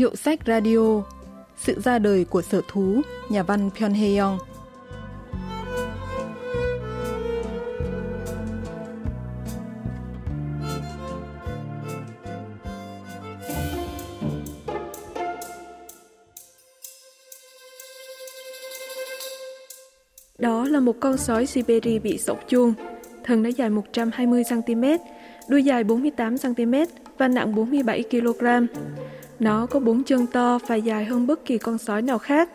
Hiệu sách radio Sự ra đời của sở thú Nhà văn Pyon Hye-young Đó là một con sói Siberia bị sổng chuông. Thân nó dài 120cm, đuôi dài 48cm và nặng 47 kg. Nó có bốn chân to và dài hơn bất kỳ con sói nào khác.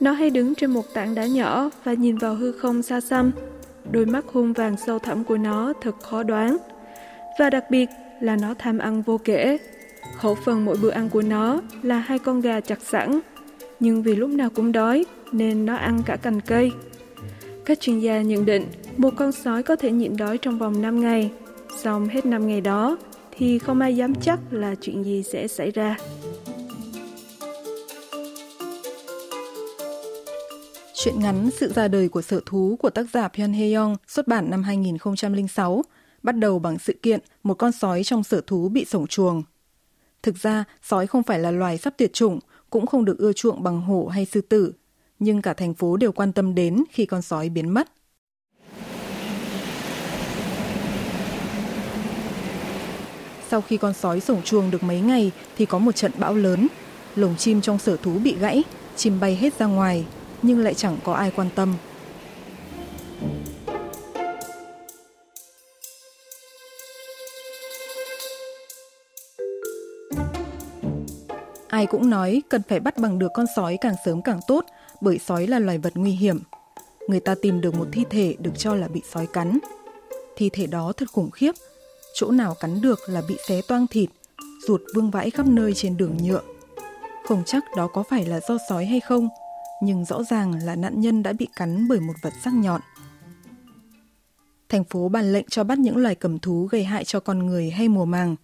Nó hay đứng trên một tảng đá nhỏ và nhìn vào hư không xa xăm. Đôi mắt hung vàng sâu thẳm của nó thật khó đoán. Và đặc biệt là nó tham ăn vô kể. Khẩu phần mỗi bữa ăn của nó là hai con gà chặt sẵn. Nhưng vì lúc nào cũng đói nên nó ăn cả cành cây. Các chuyên gia nhận định một con sói có thể nhịn đói trong vòng 5 ngày. Xong hết 5 ngày đó thì không ai dám chắc là chuyện gì sẽ xảy ra. Chuyện ngắn Sự ra đời của sở thú của tác giả Pyonn Hye-young xuất bản năm 2006 bắt đầu bằng sự kiện một con sói trong sở thú bị sổng chuồng. Thực ra, sói không phải là loài sắp tuyệt chủng, cũng không được ưa chuộng bằng hổ hay sư tử, nhưng cả thành phố đều quan tâm đến khi con sói biến mất. Sau khi con sói sổng chuồng được mấy ngày thì có một trận bão lớn. Lồng chim trong sở thú bị gãy, chim bay hết ra ngoài, nhưng lại chẳng có ai quan tâm. Ai cũng nói cần phải bắt bằng được con sói càng sớm càng tốt, bởi sói là loài vật nguy hiểm. Người ta tìm được một thi thể được cho là bị sói cắn. Thi thể đó thật khủng khiếp, chỗ nào cắn được là bị xé toang thịt, ruột vương vãi khắp nơi trên đường nhựa. Không chắc đó có phải là do sói hay không, nhưng rõ ràng là nạn nhân đã bị cắn bởi một vật sắc nhọn. Thành phố bàn lệnh cho bắt những loài cầm thú gây hại cho con người hay mùa màng.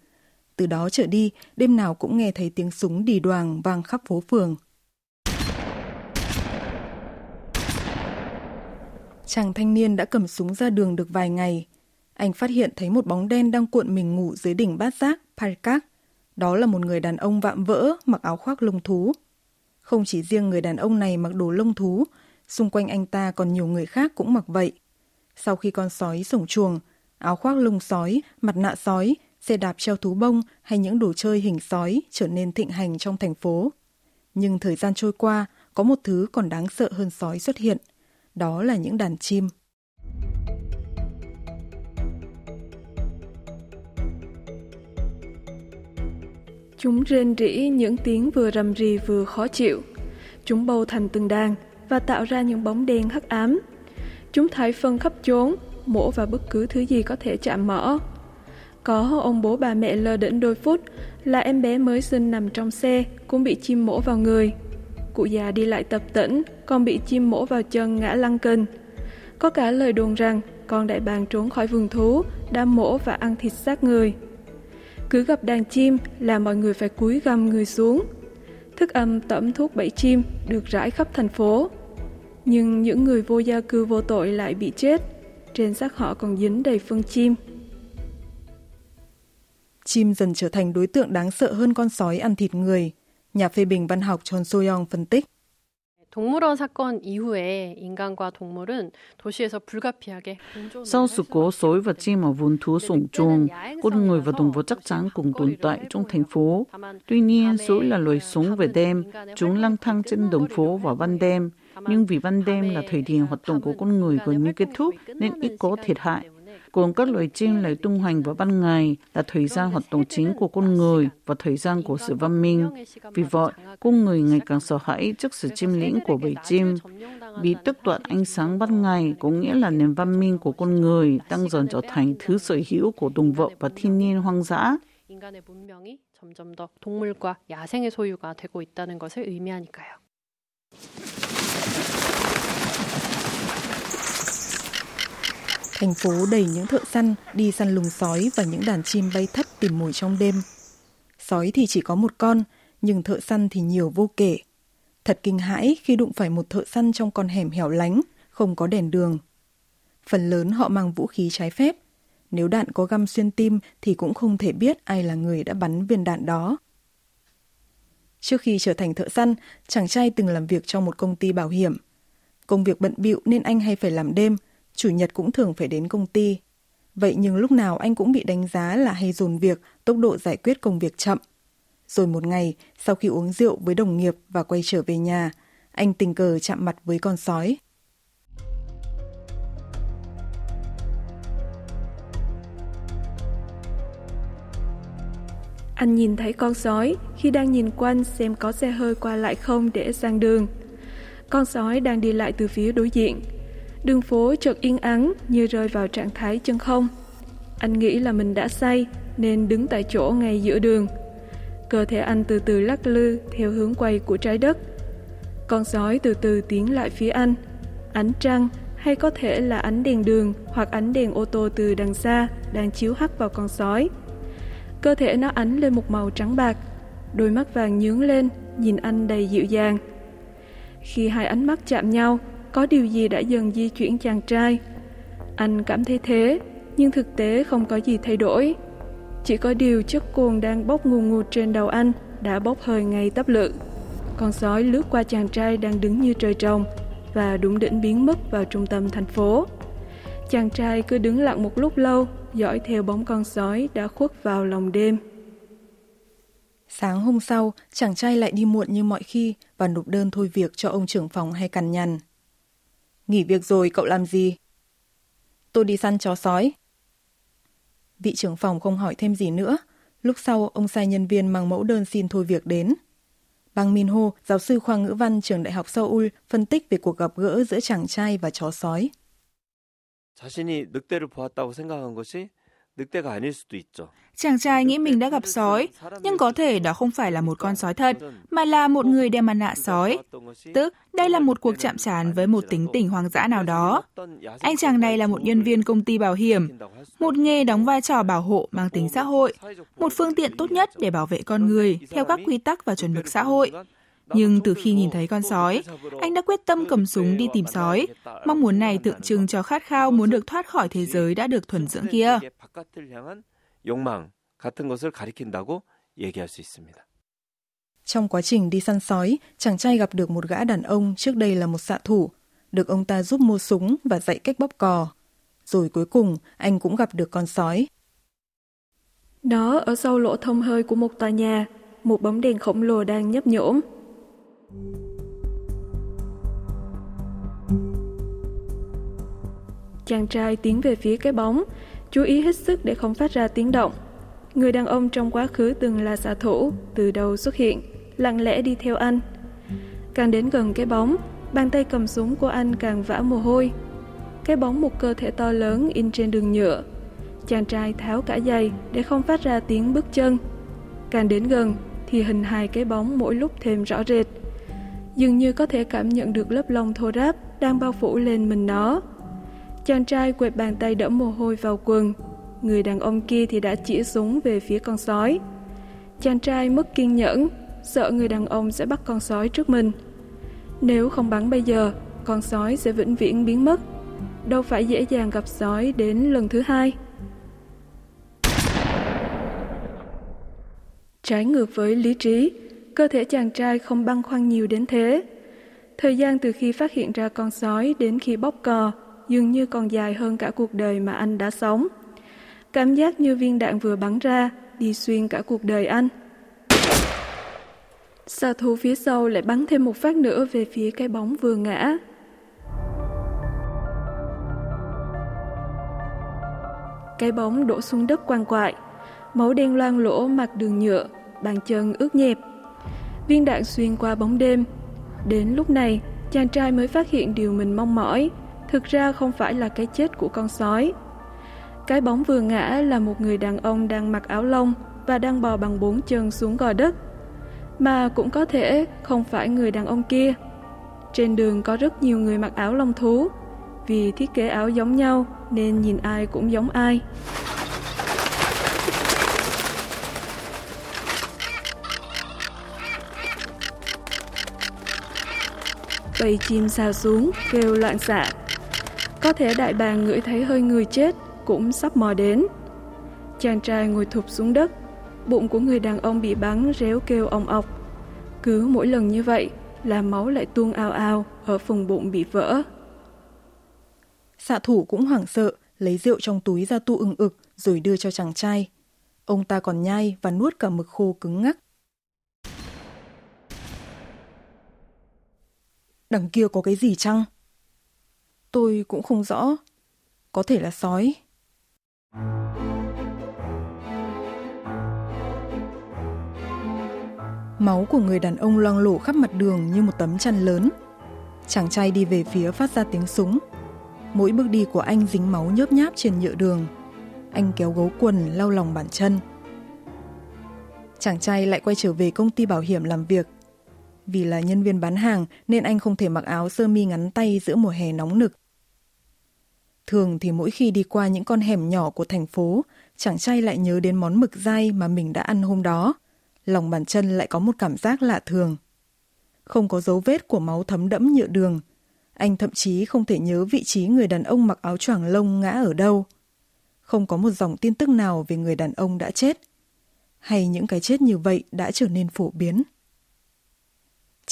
Từ đó trở đi, đêm nào cũng nghe thấy tiếng súng đì đoàng vang khắp phố phường. Chàng thanh niên đã cầm súng ra đường được vài ngày. Anh phát hiện thấy một bóng đen đang cuộn mình ngủ dưới đỉnh bát giác Parikak. Đó là một người đàn ông vạm vỡ mặc áo khoác lông thú. Không chỉ riêng người đàn ông này mặc đồ lông thú, xung quanh anh ta còn nhiều người khác cũng mặc vậy. Sau khi con sói sổng chuồng, áo khoác lông sói, mặt nạ sói, xe đạp treo thú bông hay những đồ chơi hình sói trở nên thịnh hành trong thành phố. Nhưng thời gian trôi qua, có một thứ còn đáng sợ hơn sói xuất hiện. Đó là những đàn chim. Chúng rên rỉ những tiếng vừa rầm rì vừa khó chịu. Chúng bầu thành từng đàn và tạo ra những bóng đen hắc ám. Chúng thải phân khắp chốn, mổ vào bất cứ thứ gì có thể chạm mỏ. Có ông bố bà mẹ lơ đễnh đôi phút là em bé mới sinh nằm trong xe cũng bị chim mổ vào người. Cụ già đi lại tập tĩnh, còn bị chim mổ vào chân ngã lăn kênh. Có cả lời đồn rằng con đại bàng trốn khỏi vườn thú, đã mổ và ăn thịt xác người. Cứ gặp đàn chim là mọi người phải cúi gầm người xuống. Thức âm tẩm thuốc bẫy chim được rải khắp thành phố. Nhưng những người vô gia cư vô tội lại bị chết. Trên xác họ còn dính đầy phân chim. Chim dần trở thành đối tượng đáng sợ hơn con sói ăn thịt người. Nhà phê bình văn học Chon soyong phân tích. Sau sự cố sói và chim ở vườn thú sủng chuồng, con người và động vật chắc chắn cùng tồn tại trong thành phố. Tuy nhiên, sói là loài sống về đêm, chúng lang thang trên đường phố vào ban đêm. Nhưng vì ban đêm là thời điểm hoạt động của con người gần như kết thúc nên ít có thiệt hại Còn các loài chim lại tung hoành vào ban ngày là thời gian hoạt động chính của con người và thời gian của sự văn minh. Vì vậy, con người ngày càng sợ hãi trước sự chim lĩnh của bầy chim. Bị tước đoạt ánh sáng ban ngày có nghĩa là nền văn minh của con người đang dần trở thành thứ sở hữu của động vật và thiên nhiên hoang dã. 인간의 문명이 점점 더 동물과 야생의 소유가 되고 있다는 것을 의미하니까요. Thành phố đầy những thợ săn đi săn lùng sói và những đàn chim bay thấp tìm mồi trong đêm. Sói thì chỉ có một con, nhưng thợ săn thì nhiều vô kể. Thật kinh hãi khi đụng phải một thợ săn trong con hẻm hẻo lánh, không có đèn đường. Phần lớn họ mang vũ khí trái phép. Nếu đạn có găm xuyên tim thì cũng không thể biết ai là người đã bắn viên đạn đó. Trước khi trở thành thợ săn, chàng trai từng làm việc trong một công ty bảo hiểm. Công việc bận bịu nên anh hay phải làm đêm, chủ nhật cũng thường phải đến công ty. Vậy nhưng lúc nào anh cũng bị đánh giá là hay dồn việc, tốc độ giải quyết công việc chậm. Rồi một ngày, sau khi uống rượu với đồng nghiệp và quay trở về nhà, anh tình cờ chạm mặt với con sói. Anh nhìn thấy con sói khi đang nhìn quanh xem có xe hơi qua lại không để sang đường. Con sói đang đi lại từ phía đối diện. Đường phố chợt yên ắng như rơi vào trạng thái chân không. Anh nghĩ là mình đã say nên đứng tại chỗ ngay giữa đường. Cơ thể anh từ từ lắc lư theo hướng quay của trái đất. Con sói từ từ tiến lại phía anh. Ánh trăng hay có thể là ánh đèn đường hoặc ánh đèn ô tô từ đằng xa đang chiếu hắt vào con sói. Cơ thể nó ánh lên một màu trắng bạc, đôi mắt vàng nhướng lên, nhìn anh đầy dịu dàng. Khi hai ánh mắt chạm nhau, có điều gì đã dần di chuyển chàng trai. Anh cảm thấy thế, nhưng thực tế không có gì thay đổi. Chỉ có điều chất cồn đang bốc ngù ngụt trên đầu anh đã bốc hơi ngay tấp lự. Con sói lướt qua chàng trai đang đứng như trời trồng và đúng đỉnh biến mất vào trung tâm thành phố. Chàng trai cứ đứng lặng một lúc lâu, dõi theo bóng con sói đã khuất vào lòng đêm. Sáng hôm sau, chàng trai lại đi muộn như mọi khi và nộp đơn thôi việc cho ông trưởng phòng hay cằn nhằn. Nghỉ việc rồi, cậu làm gì? Tôi đi săn chó sói. Vị trưởng phòng không hỏi thêm gì nữa. Lúc sau, ông sai nhân viên mang mẫu đơn xin thôi việc đến. Bang Min Ho, giáo sư khoa ngữ văn trường Đại học Seoul, phân tích về cuộc gặp gỡ giữa chàng trai và chó sói. 자신이 늑대를 보았다고 생각한 것이 Chàng trai nghĩ mình đã gặp sói, nhưng có thể đó không phải là một con sói thật, mà là một người đeo mặt nạ sói. Tức, đây là một cuộc chạm trán với một tính tình hoang dã nào đó. Anh chàng này là một nhân viên công ty bảo hiểm, một nghề đóng vai trò bảo hộ mang tính xã hội, một phương tiện tốt nhất để bảo vệ con người theo các quy tắc và chuẩn mực xã hội. Nhưng từ khi nhìn thấy con sói, anh đã quyết tâm cầm súng đi tìm sói. Mong muốn này tượng trưng cho khát khao muốn được thoát khỏi thế giới đã được thuần dưỡng kia. Trong quá trình đi săn sói, chàng trai gặp được một gã đàn ông trước đây là một xạ thủ, được ông ta giúp mua súng và dạy cách bóp cò. Rồi cuối cùng, anh cũng gặp được con sói. Đó ở sau lỗ thông hơi của một tòa nhà, một bóng đèn khổng lồ đang nhấp nhổm. Chàng trai tiến về phía cái bóng, chú ý hết sức để không phát ra tiếng động. Người đàn ông trong quá khứ từng là xạ thủ, từ đầu xuất hiện, lặng lẽ đi theo anh. Càng đến gần cái bóng, bàn tay cầm súng của anh càng vã mồ hôi. Cái bóng một cơ thể to lớn in trên đường nhựa. Chàng trai tháo cả giày để không phát ra tiếng bước chân. Càng đến gần thì hình hài cái bóng mỗi lúc thêm rõ rệt dường như có thể cảm nhận được lớp lông thô ráp đang bao phủ lên mình nó. Chàng trai quệt bàn tay đẫm mồ hôi vào quần, người đàn ông kia thì đã chỉ súng về phía con sói. Chàng trai mất kiên nhẫn, sợ người đàn ông sẽ bắt con sói trước mình. Nếu không bắn bây giờ, con sói sẽ vĩnh viễn biến mất. Đâu phải dễ dàng gặp sói đến lần thứ hai. Trái ngược với lý trí, cơ thể chàng trai không băn khoăn nhiều đến thế. Thời gian từ khi phát hiện ra con sói đến khi bóc cò dường như còn dài hơn cả cuộc đời mà anh đã sống. Cảm giác như viên đạn vừa bắn ra, đi xuyên cả cuộc đời anh. Xạ thủ phía sau lại bắn thêm một phát nữa về phía cái bóng vừa ngã. Cái bóng đổ xuống đất quằn quại, máu đen loang lỗ mặt đường nhựa, bàn chân ướt nhẹp. Viên đạn xuyên qua bóng đêm. Đến lúc này, chàng trai mới phát hiện điều mình mong mỏi. Thực ra không phải là cái chết của con sói. Cái bóng vừa ngã là một người đàn ông đang mặc áo lông và đang bò bằng bốn chân xuống gò đất. Mà cũng có thể không phải người đàn ông kia. Trên đường có rất nhiều người mặc áo lông thú. Vì thiết kế áo giống nhau nên nhìn ai cũng giống ai. Bầy chim xào xuống, kêu loạn xạ. Có thể đại bàng ngửi thấy hơi người chết, cũng sắp mò đến. Chàng trai ngồi thụp xuống đất, bụng của người đàn ông bị bắn réo kêu ong ọc. Cứ mỗi lần như vậy là máu lại tuôn ao ao ở phần bụng bị vỡ. Xạ thủ cũng hoảng sợ, lấy rượu trong túi ra tu ưng ực rồi đưa cho chàng trai. Ông ta còn nhai và nuốt cả mực khô cứng ngắc. Đằng kia có cái gì chăng? Tôi cũng không rõ. Có thể là sói. Máu của người đàn ông loang lổ khắp mặt đường như một tấm chăn lớn. Chàng trai đi về phía phát ra tiếng súng. Mỗi bước đi của anh dính máu nhớp nháp trên nhựa đường. Anh kéo gấu quần lau lòng bàn chân. Chàng trai lại quay trở về công ty bảo hiểm làm việc. Vì là nhân viên bán hàng nên anh không thể mặc áo sơ mi ngắn tay giữa mùa hè nóng nực. Thường thì mỗi khi đi qua những con hẻm nhỏ của thành phố, chàng trai lại nhớ đến món mực dai mà mình đã ăn hôm đó. Lòng bàn chân lại có một cảm giác lạ thường. Không có dấu vết của máu thấm đẫm nhựa đường. Anh thậm chí không thể nhớ vị trí người đàn ông mặc áo choàng lông ngã ở đâu. Không có một dòng tin tức nào về người đàn ông đã chết. Hay những cái chết như vậy đã trở nên phổ biến.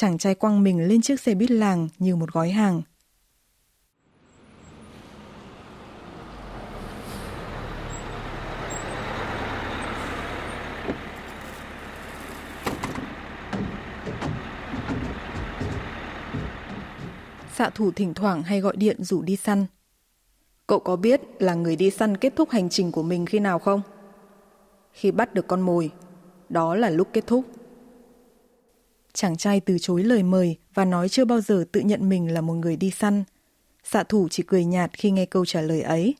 Chàng trai quăng mình lên chiếc xe buýt làng như một gói hàng. Xạ thủ thỉnh thoảng hay gọi điện rủ đi săn. Cậu có biết là người đi săn kết thúc hành trình của mình khi nào không? Khi bắt được con mồi, đó là lúc kết thúc. Chàng trai từ chối lời mời và nói chưa bao giờ tự nhận mình là một người đi săn. Xạ thủ chỉ cười nhạt khi nghe câu trả lời ấy.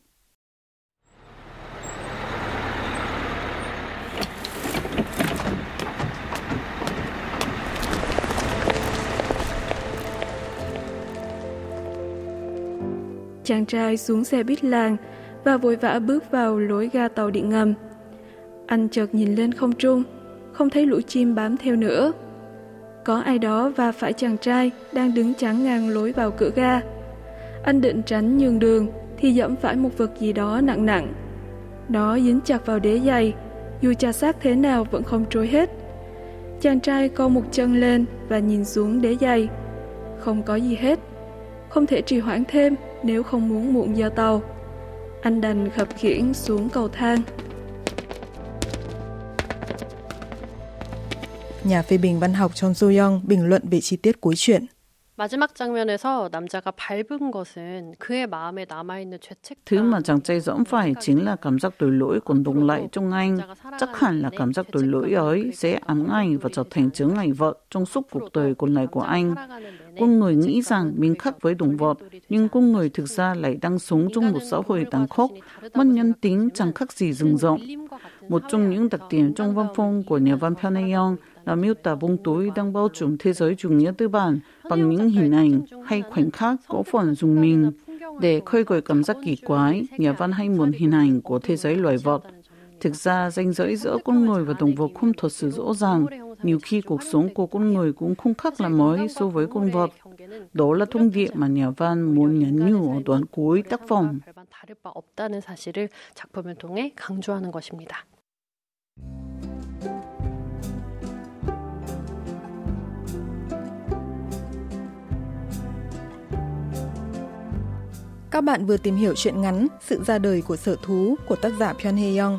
Chàng trai xuống xe buýt làng và vội vã bước vào lối ga tàu điện ngầm. Anh chợt nhìn lên không trung, không thấy lũ chim bám theo nữa. Có ai đó và phải chàng trai đang đứng chắn ngang lối vào cửa ga. Anh định tránh nhường đường thì dẫm phải một vật gì đó nặng nặng. Nó dính chặt vào đế giày, dù trà sát thế nào vẫn không trôi hết. Chàng trai co một chân lên và nhìn xuống đế giày. Không có gì hết. Không thể trì hoãn thêm nếu không muốn muộn giờ tàu. Anh đành khập khiễng xuống cầu thang. nhà phê bình văn học Chon Soo-young bình luận về chi tiết cuối truyện. Thứ mà chàng trai dẫm phải chính là cảm giác tội lỗi còn đồng lại trong anh. Chắc hẳn là cảm giác tội lỗi ấy sẽ ám ảnh và trở thành chứng ngại vợ trong suốt cuộc đời còn lại của anh. Con người nghĩ rằng mình khác với đồng vọt, nhưng con người thực ra lại đang sống trong một xã hội tàn khốc, mất nhân tính chẳng khác gì rừng rộng. Một trong những đặc điểm trong văn phong của nhà văn Pyongyang là miêu tả bóng tối đang bao trùm thế giới chủ nghĩa tư bản bằng những hình ảnh hay khoảnh khắc có phần dùng mình. Để khơi gợi cảm giác kỳ quái, nhà văn hay muốn hình ảnh của thế giới loài vật. Thực ra, ranh giới giữa con người và động vật không thật sự rõ ràng. Nhiều khi cuộc sống của con người cũng không khác là mới so với con vật. Đó là thông điệp mà nhà văn muốn nhấn nhủ ở đoạn cuối tác phẩm. 다를 바 없다는 사실을 작품을 통해 강조하는 것입니다. Các bạn vừa tìm hiểu chuyện ngắn Sự ra đời của sở thú của tác giả Pyeon Hye Young.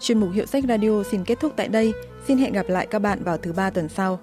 Chuyên mục Hiệu sách Radio xin kết thúc tại đây. Xin hẹn gặp lại các bạn vào thứ ba tuần sau.